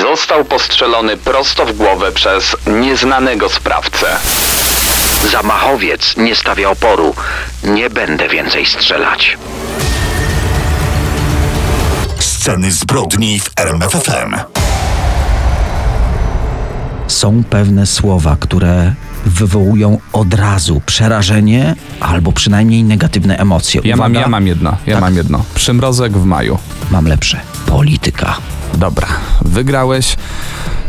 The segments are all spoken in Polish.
Został postrzelony prosto w głowę przez nieznanego sprawcę. Zamachowiec nie stawia oporu. Nie będę więcej strzelać. Sceny zbrodni w RMFFM. Są pewne słowa, które wywołują od razu przerażenie albo przynajmniej negatywne emocje. Ja mam, Uwaga, ja mam jedno, ja Tak. mam jedno. Przymrozek w maju. mam lepsze. Polityka. Dobra, wygrałeś.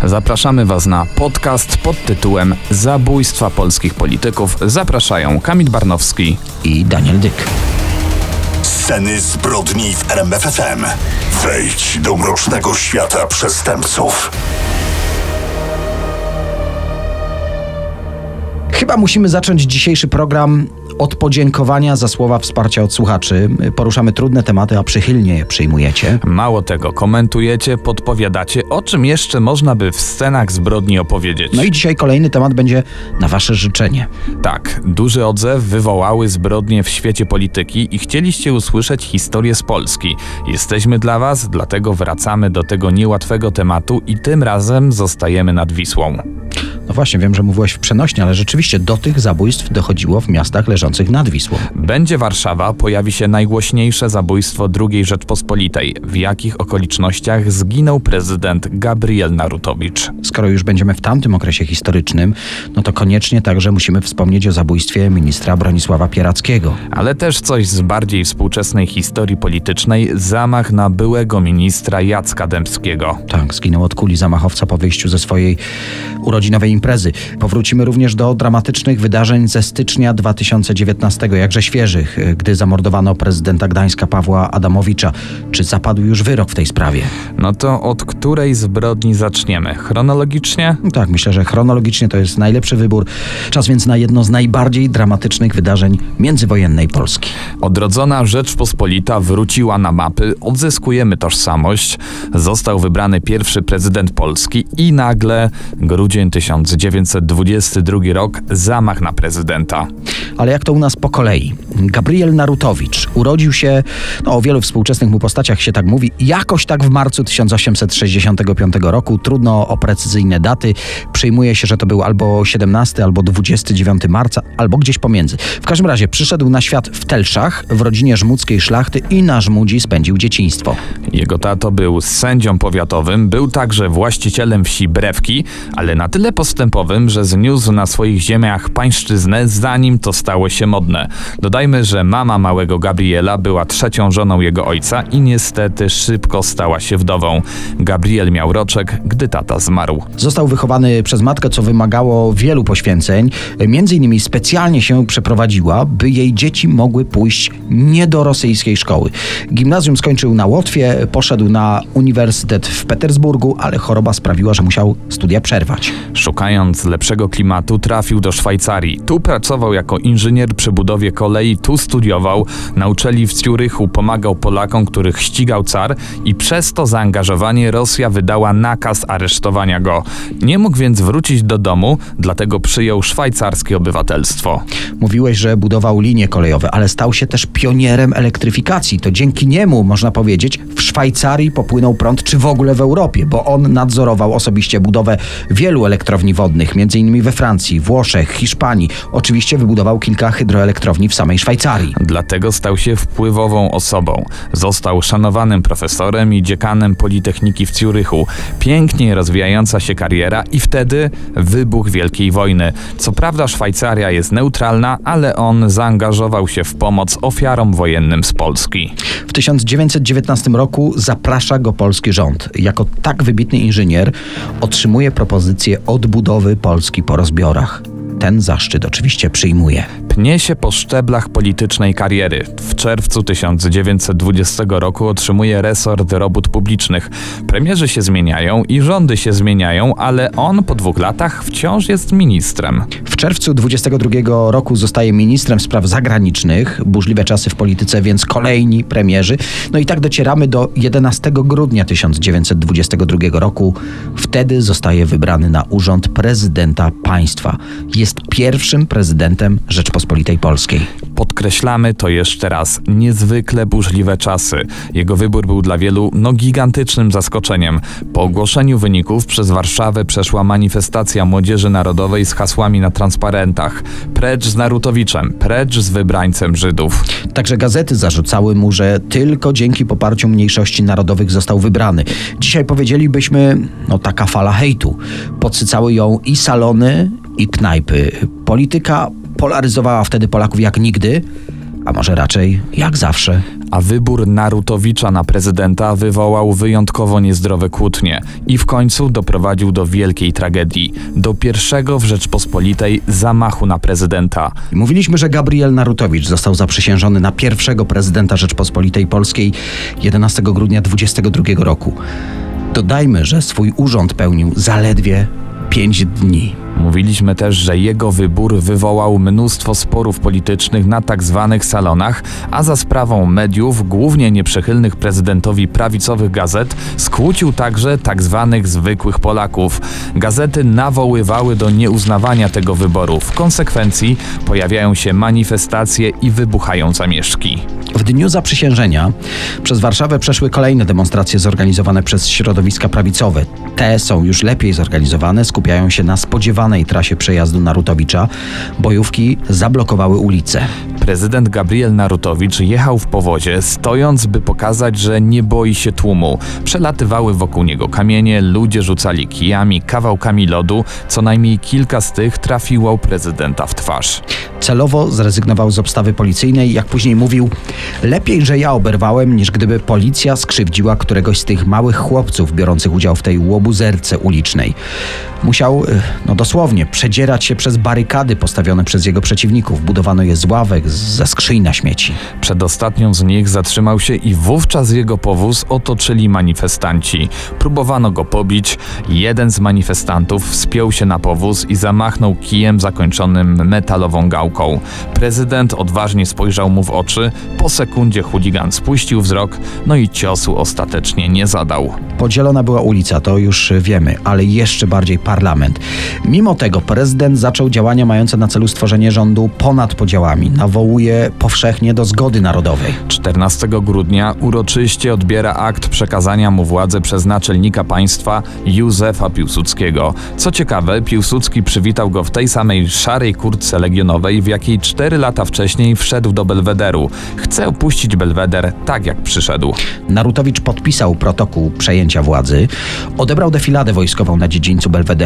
Zapraszamy Was na podcast pod tytułem Zabójstwa polskich polityków. Zapraszają Kamil Barnowski. I Daniel Dyk. Sceny zbrodni w RMFFM. Wejdź do mrocznego świata przestępców. Chyba musimy zacząć dzisiejszy program od podziękowania za słowa wsparcia od słuchaczy. Poruszamy trudne tematy, a przychylnie je przyjmujecie. Mało tego, komentujecie, podpowiadacie, o czym jeszcze można by w scenach zbrodni opowiedzieć. No i dzisiaj kolejny temat będzie na wasze życzenie. Tak, duży odzew wywołały zbrodnie w świecie polityki i chcieliście usłyszeć historię z Polski. Jesteśmy dla Was, dlatego wracamy do tego niełatwego tematu i tym razem zostajemy nad Wisłą. No właśnie, wiem, że mówiłeś w przenośnie, ale rzeczywiście do tych zabójstw dochodziło w miastach leżących nad Wisłą. Będzie Warszawa, pojawi się najgłośniejsze zabójstwo II Rzeczpospolitej. W jakich okolicznościach zginął prezydent Gabriel Narutowicz? Skoro już będziemy w tamtym okresie historycznym, no to koniecznie także musimy wspomnieć o zabójstwie ministra Bronisława Pierackiego. Ale też coś z bardziej współczesnej historii politycznej zamach na byłego ministra Jacka Dębskiego. Tak, zginął od kuli zamachowca po wyjściu ze swojej urodzinowej imprezy. Powrócimy również do dramatycznych wydarzeń ze stycznia 2019, jakże świeżych, gdy zamordowano prezydenta Gdańska Pawła Adamowicza. Czy zapadł już wyrok w tej sprawie? No to od której zbrodni zaczniemy? Chronologicznie? No Tak, myślę, że chronologicznie to jest najlepszy wybór. Czas więc na jedno z najbardziej dramatycznych wydarzeń międzywojennej Polski. Odrodzona Rzeczpospolita wróciła na mapy, odzyskujemy tożsamość, został wybrany pierwszy prezydent Polski i nagle grudzień 1922 rok, zamach na prezydenta. Ale jak to u nas po kolei? Gabriel Narutowicz urodził się, no o wielu współczesnych mu postaciach się tak mówi, jakoś tak w marcu 1865 roku. Trudno o precyzyjne daty. Przyjmuje się, że to był albo 17, albo 29 marca, albo gdzieś pomiędzy. W każdym razie przyszedł na świat w Telszach, w rodzinie żmudzkiej szlachty i na Żmudzi spędził dzieciństwo. Jego tato był sędzią powiatowym, był także właścicielem wsi Brewki, ale na tyle postępowym, że zniósł na swoich ziemiach pańszczyznę, zanim to stało się modne. Dodajmy, że mama małego Gabriela była trzecią żoną jego ojca i niestety szybko stała się wdową. Gabriel miał roczek, gdy tata zmarł. Został wychowany przez matkę, co wymagało wielu poświęceń. Między innymi specjalnie się przeprowadziła, by jej dzieci mogły pójść nie do rosyjskiej szkoły. Gimnazjum skończył na Łotwie, poszedł na uniwersytet w Petersburgu, ale choroba sprawiła, że musiał studia przerwać. Szukając lepszego klimatu, trafił do Szwajcarii. Tu pracował jako inżynier przy budowie kolei, tu studiował, na uczelni w Zjurychu pomagał Polakom, których ścigał car i przez to zaangażowanie Rosja wydała nakaz aresztowania go. Nie mógł więc wrócić do domu, dlatego przyjął szwajcarskie obywatelstwo. Mówiłeś, że budował linie kolejowe, ale stał się też pionierem elektryfikacji. To dzięki niemu, można powiedzieć, w Szwajcarii popłynął prąd, czy w ogóle w Europie, bo on nadzorował osobiście budowę wielu elektrowni wodnych, m.in. we Francji, Włoszech, Hiszpanii. Oczywiście wybudował kilka hydroelektrowni w samej Szwajcarii. Dlatego stał się wpływową osobą. Został szanowanym profesorem i dziekanem Politechniki w Zjurychu. Pięknie rozwijająca się kariera i wtedy wybuch Wielkiej Wojny. Co prawda Szwajcaria jest neutralna, ale on zaangażował się w pomoc ofiarom wojennym z Polski. W 1919 roku zaprasza go polski rząd. Jako tak wybitny inżynier otrzymuje propozycję odbudowy Polski po rozbiorach. Ten zaszczyt oczywiście przyjmuje. pnie się po szczeblach politycznej kariery. W czerwcu 1920 roku otrzymuje resort robót publicznych. Premierzy się zmieniają i rządy się zmieniają, ale on po dwóch latach wciąż jest ministrem. W czerwcu 22 roku zostaje ministrem spraw zagranicznych. Burzliwe czasy w polityce, więc kolejni premierzy. No i tak docieramy do 11 grudnia 1922 roku. Wtedy zostaje wybrany na urząd prezydenta państwa. Jest pierwszym prezydentem Rzeczpospolitej Polskiej. Podkreślamy to jeszcze raz. Niezwykle burzliwe czasy. Jego wybór był dla wielu no gigantycznym zaskoczeniem. Po ogłoszeniu wyników przez Warszawę przeszła manifestacja Młodzieży Narodowej z hasłami na transparentach. Precz z Narutowiczem, precz z wybrańcem Żydów. Także gazety zarzucały mu, że tylko dzięki poparciu mniejszości narodowych został wybrany. Dzisiaj powiedzielibyśmy, no taka fala hejtu. Podsycały ją i salony, i knajpy. Polityka polaryzowała wtedy Polaków jak nigdy, a może raczej jak zawsze. A wybór Narutowicza na prezydenta wywołał wyjątkowo niezdrowe kłótnie i w końcu doprowadził do wielkiej tragedii, do pierwszego w Rzeczpospolitej zamachu na prezydenta. Mówiliśmy, że Gabriel Narutowicz został zaprzysiężony na pierwszego prezydenta Rzeczpospolitej Polskiej 11 grudnia 22 roku. Dodajmy, że swój urząd pełnił zaledwie 5 dni. Mówiliśmy też, że jego wybór wywołał mnóstwo sporów politycznych na tak zwanych salonach, a za sprawą mediów, głównie nieprzychylnych prezydentowi prawicowych gazet, skłócił także tak zwanych zwykłych Polaków. Gazety nawoływały do nieuznawania tego wyboru. W konsekwencji pojawiają się manifestacje i wybuchają zamieszki. W dniu zaprzysiężenia przez Warszawę przeszły kolejne demonstracje zorganizowane przez środowiska prawicowe. Te są już lepiej zorganizowane, skupiają się na spodziewanej trasie przejazdu Narutowicza. Bojówki zablokowały ulice. Prezydent Gabriel Narutowicz jechał w powozie, stojąc, by pokazać, że nie boi się tłumu. Przelatywały wokół niego kamienie, ludzie rzucali kijami, kawałkami lodu. Co najmniej kilka z tych trafiło prezydenta w twarz. Celowo zrezygnował z obstawy policyjnej, jak później mówił, lepiej, że ja oberwałem, niż gdyby policja skrzywdziła któregoś z tych małych chłopców biorących udział w tej łobuzerce ulicznej. Musiał, y, no dosłownie, przedzierać się przez barykady postawione przez jego przeciwników. Budowano je z ławek, ze skrzyń na śmieci. Przed ostatnią z nich zatrzymał się i wówczas jego powóz otoczyli manifestanci. Próbowano go pobić. Jeden z manifestantów wspiął się na powóz i zamachnął kijem zakończonym metalową gałką. Prezydent odważnie spojrzał mu w oczy. Po sekundzie chuligan spuścił wzrok, no i ciosu ostatecznie nie zadał. Podzielona była ulica, to już wiemy, ale jeszcze bardziej parlament. Mimo tego prezydent zaczął działania mające na celu stworzenie rządu ponad podziałami. Nawołuje powszechnie do zgody narodowej. 14 grudnia uroczyście odbiera akt przekazania mu władzy przez naczelnika państwa Józefa Piłsudskiego. Co ciekawe, Piłsudski przywitał go w tej samej szarej kurtce legionowej, w jakiej cztery lata wcześniej wszedł do Belwederu. Chce opuścić Belweder tak jak przyszedł. Narutowicz podpisał protokół przejęcia władzy, odebrał defiladę wojskową na dziedzińcu Belwederu,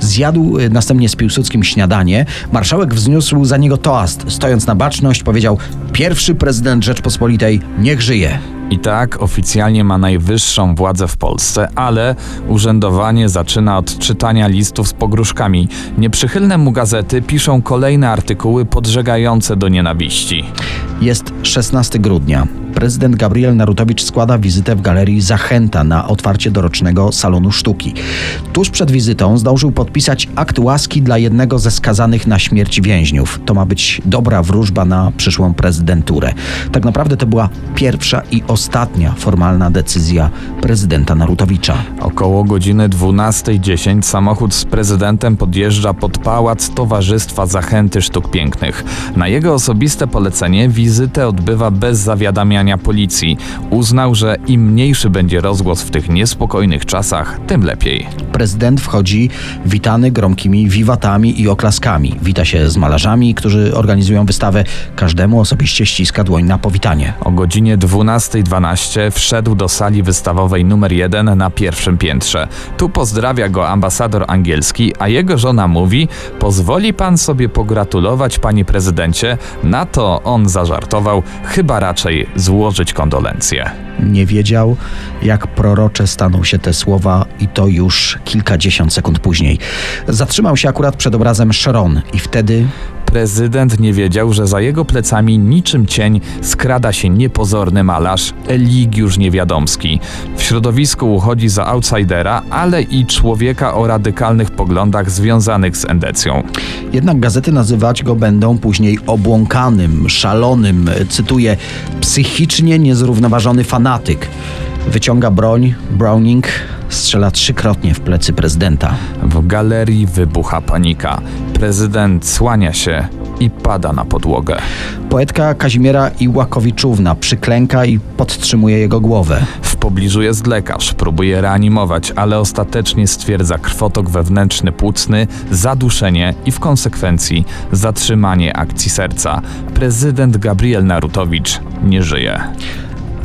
zjadł y, następnie z Piłsudskim śniadanie. Marszałek wzniósł za niego toast. Stojąc na baczność powiedział pierwszy prezydent Rzeczpospolitej niech żyje. I tak oficjalnie ma najwyższą władzę w Polsce, ale urzędowanie zaczyna od czytania listów z pogróżkami. Nieprzychylne mu gazety piszą kolejne artykuły podżegające do nienawiści. Jest 16 grudnia. Prezydent Gabriel Narutowicz składa wizytę w galerii Zachęta na otwarcie dorocznego salonu sztuki. Tuż przed wizytą zdążył podpisać akt łaski dla jednego ze skazanych na śmierć więźniów. To ma być dobra wróżba na przyszłą prezydenturę. Tak naprawdę to była pierwsza i ostatnia formalna decyzja prezydenta Narutowicza. Około godziny 12.10 samochód z prezydentem podjeżdża pod pałac Towarzystwa Zachęty Sztuk Pięknych. Na jego osobiste polecenie wizytę odbywa bez zawiadamiania policji. Uznał, że im mniejszy będzie rozgłos w tych niespokojnych czasach, tym lepiej. Prezydent wchodzi witany gromkimi wiwatami i oklaskami. Wita się z malarzami, którzy organizują wystawę. Każdemu osobiście ściska dłoń na powitanie. O godzinie 12.12 wszedł do sali wystawowej numer 1 na pierwszym piętrze. Tu pozdrawia go ambasador angielski, a jego żona mówi: Pozwoli pan sobie pogratulować, panie prezydencie? Na to on zażartował, chyba raczej złożyć kondolencje. Nie wiedział, jak prorocze staną się te słowa, i to już kilkadziesiąt sekund później. Zatrzymał się akurat przed obrazem Sharon, i wtedy Prezydent nie wiedział, że za jego plecami niczym cień skrada się niepozorny malarz Eligiusz Niewiadomski. W środowisku uchodzi za outsidera, ale i człowieka o radykalnych poglądach związanych z endecją. Jednak gazety nazywać go będą później obłąkanym, szalonym, cytuję, psychicznie niezrównoważony fanatyk. Wyciąga broń, Browning strzela trzykrotnie w plecy prezydenta. W galerii wybucha panika. Prezydent słania się i pada na podłogę. Poetka Kazimiera Iłakowiczówna przyklęka i podtrzymuje jego głowę. W pobliżu jest lekarz, próbuje reanimować, ale ostatecznie stwierdza krwotok wewnętrzny płucny, zaduszenie i w konsekwencji zatrzymanie akcji serca. Prezydent Gabriel Narutowicz nie żyje.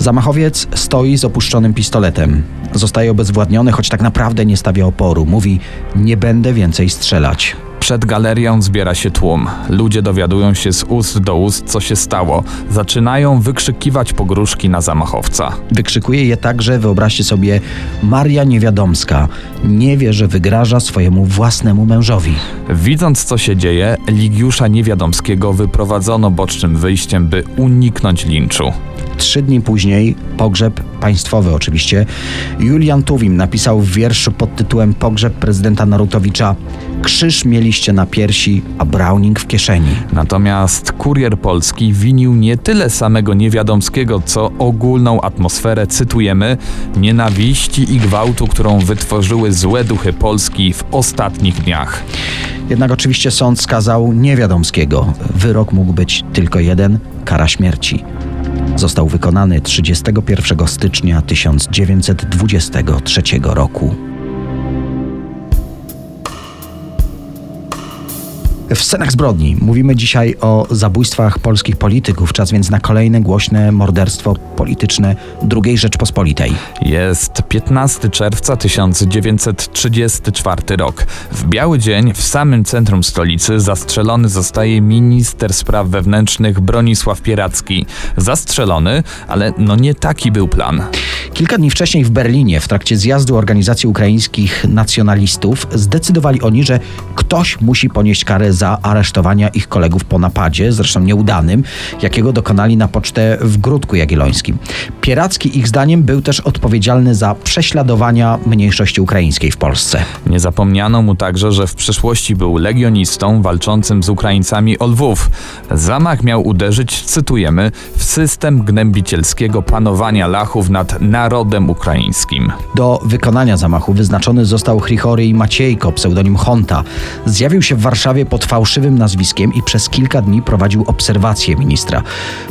Zamachowiec stoi z opuszczonym pistoletem. Zostaje obezwładniony, choć tak naprawdę nie stawia oporu. Mówi: Nie będę więcej strzelać. Przed galerią zbiera się tłum. Ludzie dowiadują się z ust do ust, co się stało. Zaczynają wykrzykiwać pogróżki na zamachowca. Wykrzykuje je także, wyobraźcie sobie, Maria Niewiadomska. Nie wie, że wygraża swojemu własnemu mężowi. Widząc, co się dzieje, Ligiusza Niewiadomskiego wyprowadzono bocznym wyjściem, by uniknąć linczu. Trzy dni później, pogrzeb państwowy oczywiście, Julian Tuwim napisał w wierszu pod tytułem Pogrzeb prezydenta Narutowicza Krzyż mieliście na piersi, a Browning w kieszeni. Natomiast kurier polski winił nie tyle samego Niewiadomskiego, co ogólną atmosferę, cytujemy, nienawiści i gwałtu, którą wytworzyły złe duchy Polski w ostatnich dniach. Jednak oczywiście sąd skazał Niewiadomskiego. Wyrok mógł być tylko jeden kara śmierci. Został wykonany 31 stycznia 1923 roku. W scenach zbrodni mówimy dzisiaj o zabójstwach polskich polityków. Czas więc na kolejne głośne morderstwo polityczne II Rzeczpospolitej. Jest 15 czerwca 1934 rok. W biały dzień w samym centrum stolicy zastrzelony zostaje minister spraw wewnętrznych Bronisław Pieracki. Zastrzelony, ale no nie taki był plan. Kilka dni wcześniej w Berlinie, w trakcie zjazdu organizacji ukraińskich nacjonalistów, zdecydowali oni, że ktoś musi ponieść karę za aresztowania ich kolegów po napadzie, zresztą nieudanym, jakiego dokonali na pocztę w Gródku Jagiellońskim. Pieracki, ich zdaniem, był też odpowiedzialny za prześladowania mniejszości ukraińskiej w Polsce. Nie zapomniano mu także, że w przeszłości był legionistą walczącym z Ukraińcami o Lwów. Zamach miał uderzyć, cytujemy, w system gnębicielskiego panowania Lachów nad narodem ukraińskim. Do wykonania zamachu wyznaczony został Hrichory Maciejko, pseudonim Honta. Zjawił się w Warszawie pod fałszywym nazwiskiem i przez kilka dni prowadził obserwację ministra.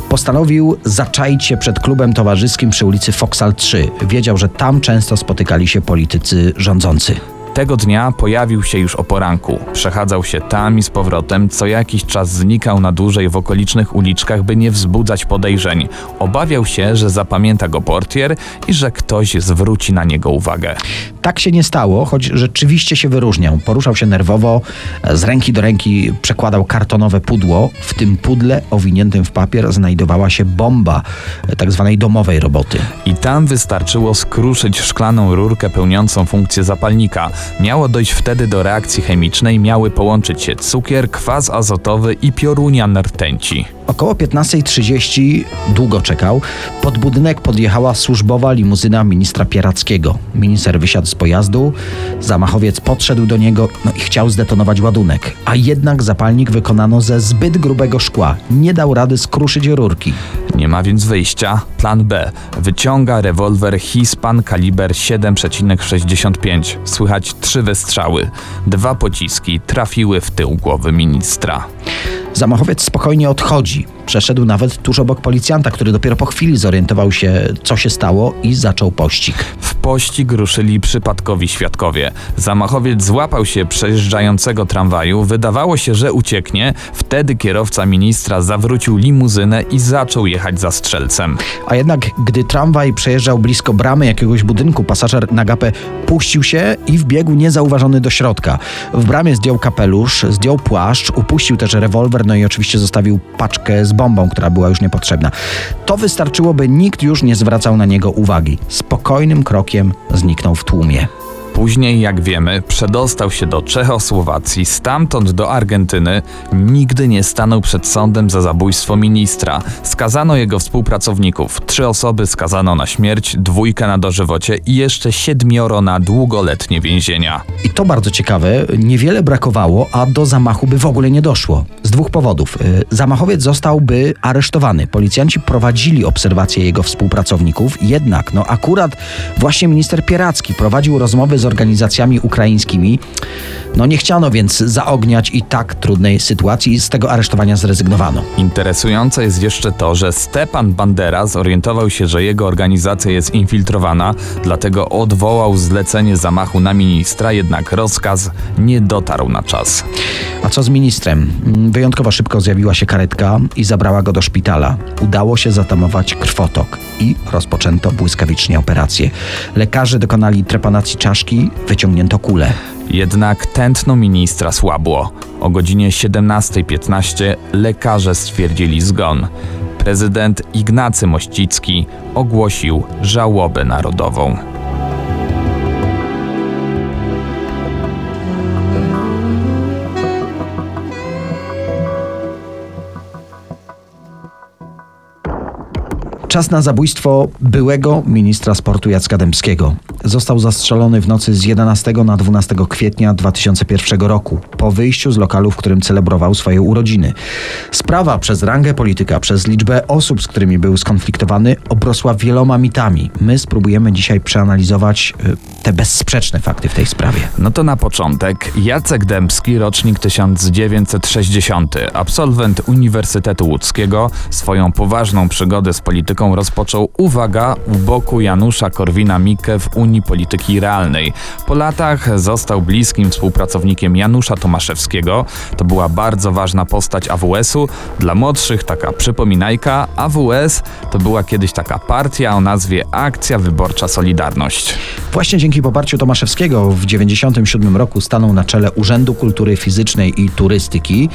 Postanowił zaczaić się przed klubem towarzyskim przy ulicy Foksal 3. Wiedział, że tam często spotykali się politycy rządzący. Tego dnia pojawił się już o poranku. Przechadzał się tam i z powrotem, co jakiś czas znikał na dłużej w okolicznych uliczkach, by nie wzbudzać podejrzeń. Obawiał się, że zapamięta go portier i że ktoś zwróci na niego uwagę. Tak się nie stało, choć rzeczywiście się wyróżniał. Poruszał się nerwowo, z ręki do ręki przekładał kartonowe pudło. W tym pudle owiniętym w papier znajdowała się bomba tak zwanej domowej roboty. I tam wystarczyło skruszyć szklaną rurkę pełniącą funkcję zapalnika. Miało dojść wtedy do reakcji chemicznej, miały połączyć się cukier, kwas azotowy i piorunian rtęci. Około 15.30 długo czekał. Pod budynek podjechała służbowa limuzyna ministra Pierackiego. Minister wysiadł z pojazdu, zamachowiec podszedł do niego no i chciał zdetonować ładunek. A jednak zapalnik wykonano ze zbyt grubego szkła. Nie dał rady skruszyć rurki. Nie ma więc wyjścia. Plan B. Wyciąga rewolwer Hispan kaliber 7,65. Słychać trzy wystrzały. Dwa pociski trafiły w tył głowy ministra. Zamachowiec spokojnie odchodzi. Przeszedł nawet tuż obok policjanta, który dopiero po chwili zorientował się, co się stało i zaczął pościg. W pościg ruszyli przypadkowi świadkowie. Zamachowiec złapał się przejeżdżającego tramwaju. Wydawało się, że ucieknie. Wtedy kierowca ministra zawrócił limuzynę i zaczął jechać za strzelcem. A jednak, gdy tramwaj przejeżdżał blisko bramy jakiegoś budynku, pasażer na gapę puścił się i wbiegł niezauważony do środka. W bramie zdjął kapelusz, zdjął płaszcz, upuścił też rewolwer, no i oczywiście zostawił paczkę z bombą, która była już niepotrzebna. To wystarczyło, by nikt już nie zwracał na niego uwagi. Spokojnym krokiem zniknął w tłumie. Później, jak wiemy, przedostał się do Czechosłowacji, stamtąd do Argentyny. Nigdy nie stanął przed sądem za zabójstwo ministra. Skazano jego współpracowników. Trzy osoby skazano na śmierć, dwójkę na dożywocie i jeszcze siedmioro na długoletnie więzienia. I to bardzo ciekawe, niewiele brakowało, a do zamachu by w ogóle nie doszło. Z dwóch powodów. Y, Zamachowiec zostałby aresztowany. Policjanci prowadzili obserwację jego współpracowników, jednak no akurat właśnie minister Pieracki prowadził rozmowy z organizacjami ukraińskimi. No nie chciano więc zaogniać i tak trudnej sytuacji i z tego aresztowania zrezygnowano. Interesujące jest jeszcze to, że Stepan Bandera zorientował się, że jego organizacja jest infiltrowana, dlatego odwołał zlecenie zamachu na ministra, jednak rozkaz nie dotarł na czas. A co z ministrem? Mm, Wyjątkowo szybko zjawiła się karetka i zabrała go do szpitala. Udało się zatamować krwotok i rozpoczęto błyskawicznie operację. Lekarze dokonali trepanacji czaszki, wyciągnięto kulę. Jednak tętno ministra słabło. O godzinie 17.15 lekarze stwierdzili zgon. Prezydent Ignacy Mościcki ogłosił żałobę narodową. Czas na zabójstwo byłego ministra sportu Jacka Dębskiego. Został zastrzelony w nocy z 11 na 12 kwietnia 2001 roku, po wyjściu z lokalu, w którym celebrował swoje urodziny. Sprawa przez rangę polityka, przez liczbę osób, z którymi był skonfliktowany, obrosła wieloma mitami. My spróbujemy dzisiaj przeanalizować y, te bezsprzeczne fakty w tej sprawie. No to na początek Jacek Dębski, rocznik 1960, absolwent Uniwersytetu Łódzkiego, swoją poważną przygodę z polityką rozpoczął, uwaga, u boku Janusza Korwina-Mikke w Unii Polityki Realnej. Po latach został bliskim współpracownikiem Janusza Tomaszewskiego. To była bardzo ważna postać AWS-u. Dla młodszych taka przypominajka, AWS to była kiedyś taka partia o nazwie Akcja Wyborcza Solidarność. Właśnie dzięki poparciu Tomaszewskiego w 1997 roku stanął na czele Urzędu Kultury Fizycznej i Turystyki.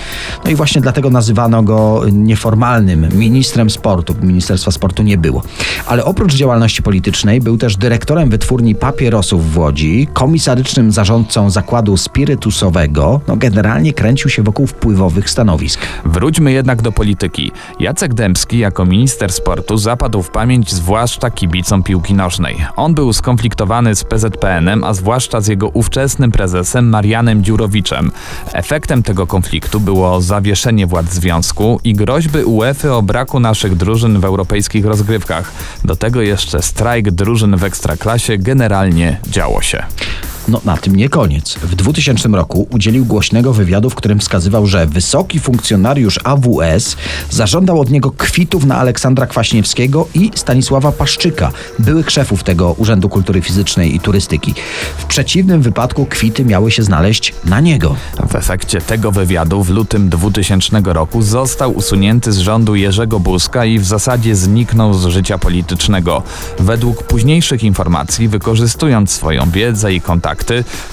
No i właśnie dlatego nazywano go nieformalnym ministrem sportu. Ministerstwa Sportu nie było. Ale oprócz działalności politycznej był też dyrektorem wytwórni papierosów w Łodzi, komisarycznym zarządcą zakładu spirytusowego. No generalnie kręcił się wokół wpływowych stanowisk. Wróćmy jednak do polityki. Jacek Dębski jako minister sportu zapadł w pamięć zwłaszcza kibicom piłki nożnej. On był skonfliktowany z PZPN-em, a zwłaszcza z jego ówczesnym prezesem Marianem Dziurowiczem. Efektem tego konfliktu było zawieszenie władz związku i groźby UEFA o braku naszych drużyn w europejskich rozgrywkach. Do tego jeszcze strajk drużyn w ekstraklasie generalnie działo się. No na tym nie koniec. W 2000 roku udzielił głośnego wywiadu, w którym wskazywał, że wysoki funkcjonariusz AWS zażądał od niego kwitów na Aleksandra Kwaśniewskiego i Stanisława Paszczyka, byłych szefów tego Urzędu Kultury Fizycznej i Turystyki. W przeciwnym wypadku kwity miały się znaleźć na niego. W efekcie tego wywiadu w lutym 2000 roku został usunięty z rządu Jerzego Buzka i w zasadzie zniknął z życia politycznego. Według późniejszych informacji, wykorzystując swoją wiedzę i kontakty,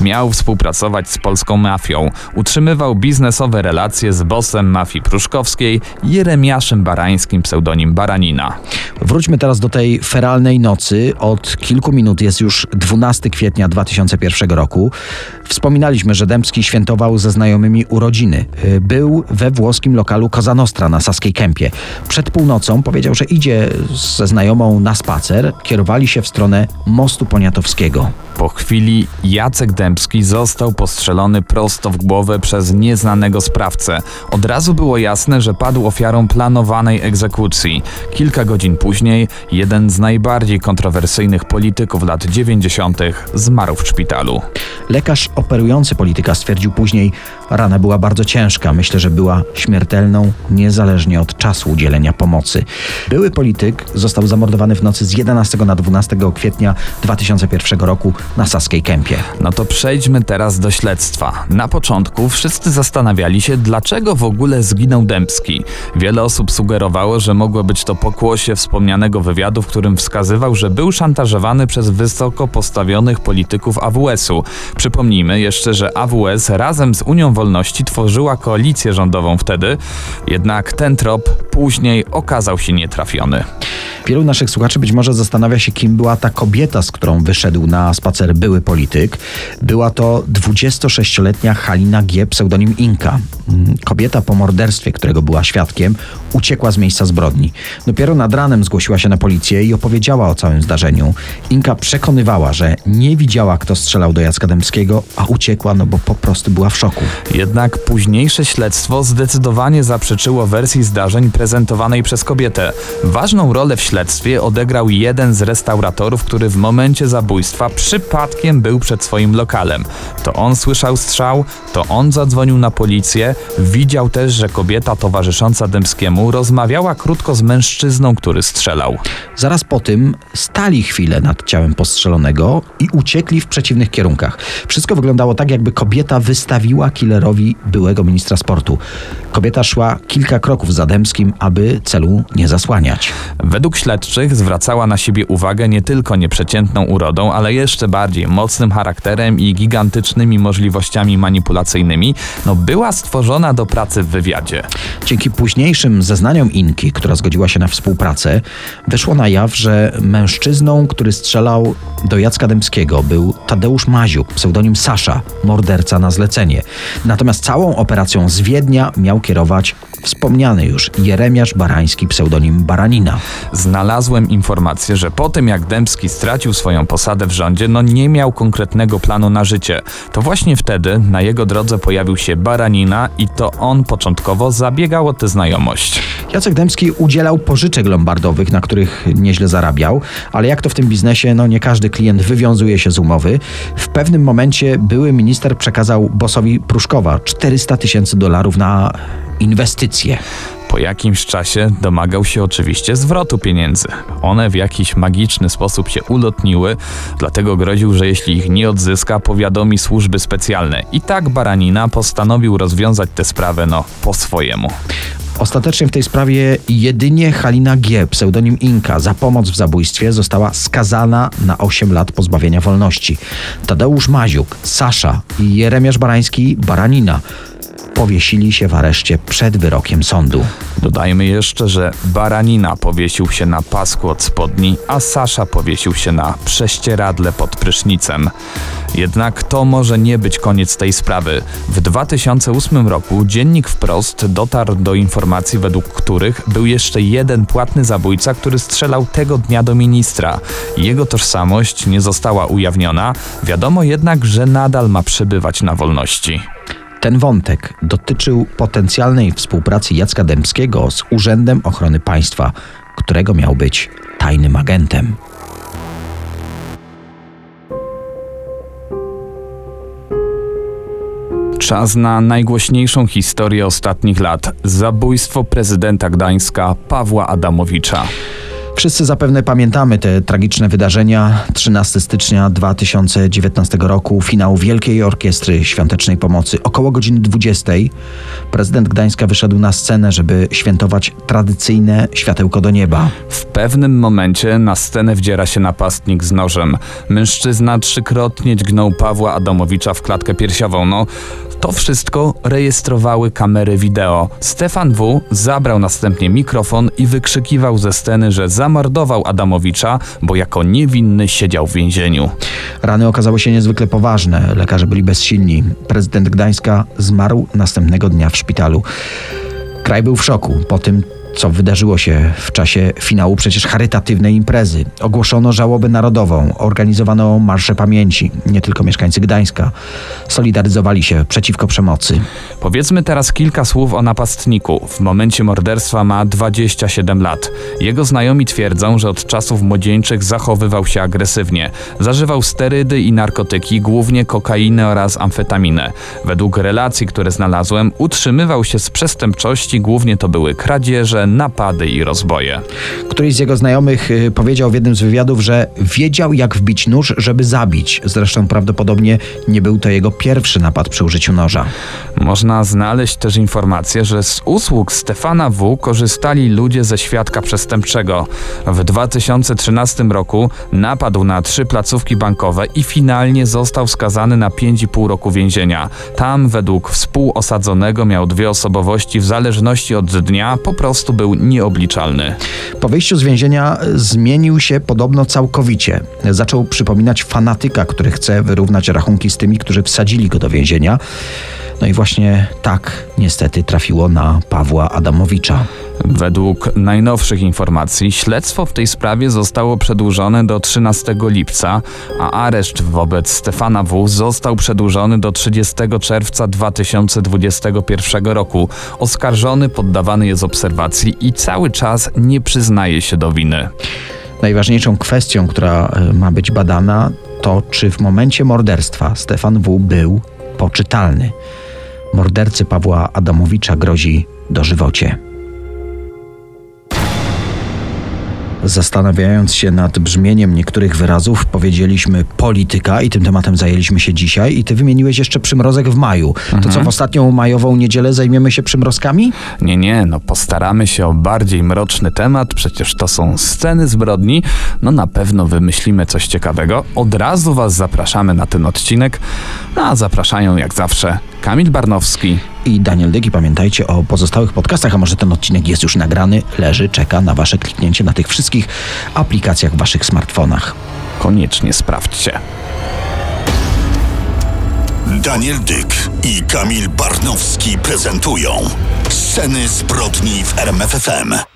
miał współpracować z polską mafią. Utrzymywał biznesowe relacje z bossem mafii pruszkowskiej, Jeremiaszem Barańskim, pseudonim Baranina. Wróćmy teraz do tej feralnej nocy. Od kilku minut jest już 12 kwietnia 2001 roku. Wspominaliśmy, że Dębski świętował ze znajomymi urodziny. Był we włoskim lokalu Cosa Nostra na Saskiej Kępie. Przed północą powiedział, że idzie ze znajomą na spacer. Kierowali się w stronę mostu poniatowskiego. Po chwili Jacek Dębski został postrzelony prosto w głowę przez nieznanego sprawcę. Od razu było jasne, że padł ofiarą planowanej egzekucji. Kilka godzin później jeden z najbardziej kontrowersyjnych polityków lat 90. zmarł w szpitalu. Lekarz operujący polityka stwierdził później, rana była bardzo ciężka. Myślę, że była śmiertelną, niezależnie od czasu udzielenia pomocy. Były polityk został zamordowany w nocy z 11 na 12 kwietnia 2001 roku na Saskiej Kępie. No to przejdźmy teraz do śledztwa. Na początku wszyscy zastanawiali się, dlaczego w ogóle zginął Dębski. Wiele osób sugerowało, że mogło być to pokłosie wspomnianego wywiadu, w którym wskazywał, że był szantażowany przez wysoko postawionych polityków AWS-u. Przypomnijmy jeszcze, że AWS razem z Unią Wolności tworzyła koalicję rządową wtedy, jednak ten trop później okazał się nietrafiony. Wielu naszych słuchaczy być może zastanawia się, kim była ta kobieta, z którą wyszedł na spacer były polityk. Była to 26-letnia Halina G., pseudonim Inka. Mm, Kobieta po morderstwie, którego była świadkiem, uciekła z miejsca zbrodni. Dopiero nad ranem zgłosiła się na policję i opowiedziała o całym zdarzeniu. Inka przekonywała, że nie widziała, kto strzelał do Jacka Dębskiego, a uciekła, no bo po prostu była w szoku. Jednak późniejsze śledztwo zdecydowanie zaprzeczyło wersji zdarzeń prezentowanej przez kobietę. Ważną rolę w śledztwie odegrał jeden z restauratorów, który w momencie zabójstwa przypadkiem był przed swoim lokalem. To on słyszał strzał, to on zadzwonił na policję, widział też, że kobieta towarzysząca Dębskiemu rozmawiała krótko z mężczyzną, który strzelał. Zaraz po tym stali chwilę nad ciałem postrzelonego i uciekli w przeciwnych kierunkach. Wszystko wyglądało tak, jakby kobieta wystawiła killerowi byłego ministra sportu. Kobieta szła kilka kroków za Dębskim, aby celu nie zasłaniać. Według śledczych zwracała na siebie uwagę nie tylko nieprzeciętną urodą, ale jeszcze bardziej mocnym charakterem i gigantycznymi możliwościami manipulacyjnymi. No, była stworzona do pracy w wywiadzie. Dzięki późniejszym zeznaniom Inki, która zgodziła się na współpracę, wyszło na jaw, że mężczyzną, który strzelał do Jacka Dębskiego był Tadeusz Maziuk, pseudonim Sasza, morderca na zlecenie. Natomiast całą operacją z Wiednia miał kierować wspomniany już Jeremiasz Barański, pseudonim Baranina. Znalazłem informację, że po tym jak Dębski stracił swoją posadę w rządzie, no nie miał konkretnego planu na życie. To właśnie wtedy na jego drodze pojawił się Baranina i to on początkowo zabiegał o tę znajomość. Jacek Dębski udzielał pożyczek lombardowych, na których nieźle zarabiał, ale jak to w tym biznesie, no nie każdy klient wywiązuje się z umowy. W pewnym momencie były minister przekazał bossowi Pruszkowa 400 tysięcy dolarów na inwestycje. Po jakimś czasie domagał się oczywiście zwrotu pieniędzy. One w jakiś magiczny sposób się ulotniły, dlatego groził, że jeśli ich nie odzyska, powiadomi służby specjalne. I tak Baranina postanowił rozwiązać tę sprawę no po swojemu. Ostatecznie w tej sprawie jedynie Halina G., pseudonim Inka, za pomoc w zabójstwie została skazana na 8 lat pozbawienia wolności. Tadeusz Maziuk, Sasza i Jeremiasz Barański, Baranina, powiesili się w areszcie przed wyrokiem sądu. Dodajmy jeszcze, że Baranina powiesił się na pasku od spodni, a Sasza powiesił się na prześcieradle pod prysznicem. Jednak to może nie być koniec tej sprawy. W 2008 roku dziennik wprost dotarł do informacji, według których był jeszcze jeden płatny zabójca, który strzelał tego dnia do ministra. Jego tożsamość nie została ujawniona, wiadomo jednak, że nadal ma przebywać na wolności. Ten wątek dotyczył potencjalnej współpracy Jacka Dębskiego z Urzędem Ochrony Państwa, którego miał być tajnym agentem. Czas na najgłośniejszą historię ostatnich lat zabójstwo prezydenta Gdańska Pawła Adamowicza. Wszyscy zapewne pamiętamy te tragiczne wydarzenia. 13 stycznia 2019 roku, finał Wielkiej Orkiestry Świątecznej Pomocy. Około godziny 20 prezydent Gdańska wyszedł na scenę, żeby świętować tradycyjne światełko do nieba. W pewnym momencie na scenę wdziera się napastnik z nożem. Mężczyzna trzykrotnie dźgnął Pawła Adamowicza w klatkę piersiową. No, to wszystko rejestrowały kamery wideo. Stefan W. zabrał następnie mikrofon i wykrzykiwał ze sceny, że zamordował Adamowicza, bo jako niewinny siedział w więzieniu. Rany okazały się niezwykle poważne. Lekarze byli bezsilni. Prezydent Gdańska zmarł następnego dnia w szpitalu. Kraj był w szoku po tym, co wydarzyło się w czasie finału przecież charytatywnej imprezy. Ogłoszono żałobę narodową, organizowano marsze pamięci. Nie tylko mieszkańcy Gdańska solidaryzowali się przeciwko przemocy. Powiedzmy teraz kilka słów o napastniku. W momencie morderstwa ma 27 lat. Jego znajomi twierdzą, że od czasów młodzieńczych zachowywał się agresywnie. Zażywał sterydy i narkotyki, głównie kokainę oraz amfetaminę. Według relacji, które znalazłem, utrzymywał się z przestępczości, głównie to były kradzieże, liczne napady i rozboje. Któryś z jego znajomych y, powiedział w jednym z wywiadów, że wiedział jak wbić nóż, żeby zabić. Zresztą prawdopodobnie nie był to jego pierwszy napad przy użyciu noża. Można znaleźć też informację, że z usług Stefana W. korzystali ludzie ze świadka przestępczego. W 2013 roku napadł na trzy placówki bankowe i finalnie został skazany na 5,5 roku więzienia. Tam według współosadzonego miał dwie osobowości w zależności od dnia, po prostu był nieobliczalny. Po wyjściu z więzienia y, zmienił się podobno całkowicie. Zaczął przypominać fanatyka, który chce wyrównać rachunki z tymi, którzy wsadzili go do więzienia. No i właśnie tak niestety trafiło na Pawła Adamowicza. Według najnowszych informacji śledztwo w tej sprawie zostało przedłużone do 13 lipca, a areszt wobec Stefana W. został przedłużony do 30 czerwca 2021 roku. Oskarżony poddawany jest obserwacji i cały czas nie przyznaje się do winy. Najważniejszą kwestią, która y, ma być badana, to czy w momencie morderstwa Stefan W. był poczytalny. Mordercy Pawła Adamowicza grozi dożywocie. Zastanawiając się nad brzmieniem niektórych wyrazów, powiedzieliśmy polityka i tym tematem zajęliśmy się dzisiaj. I ty wymieniłeś jeszcze przymrozek w maju. To co w ostatnią majową niedzielę zajmiemy się przymrozkami? Nie, nie, no postaramy się o bardziej mroczny temat, przecież to są sceny zbrodni. No na pewno wymyślimy coś ciekawego. Od razu Was zapraszamy na ten odcinek. No, a zapraszają jak zawsze Kamil Barnowski. I Daniel Dygi, pamiętajcie o pozostałych podcastach, a może ten odcinek jest już nagrany, leży, czeka na wasze kliknięcie na tych wszystkich aplikacjach w waszych smartfonach. Koniecznie sprawdźcie. Daniel Dyk i Kamil Barnowski prezentują Sceny zbrodni w RMFFM.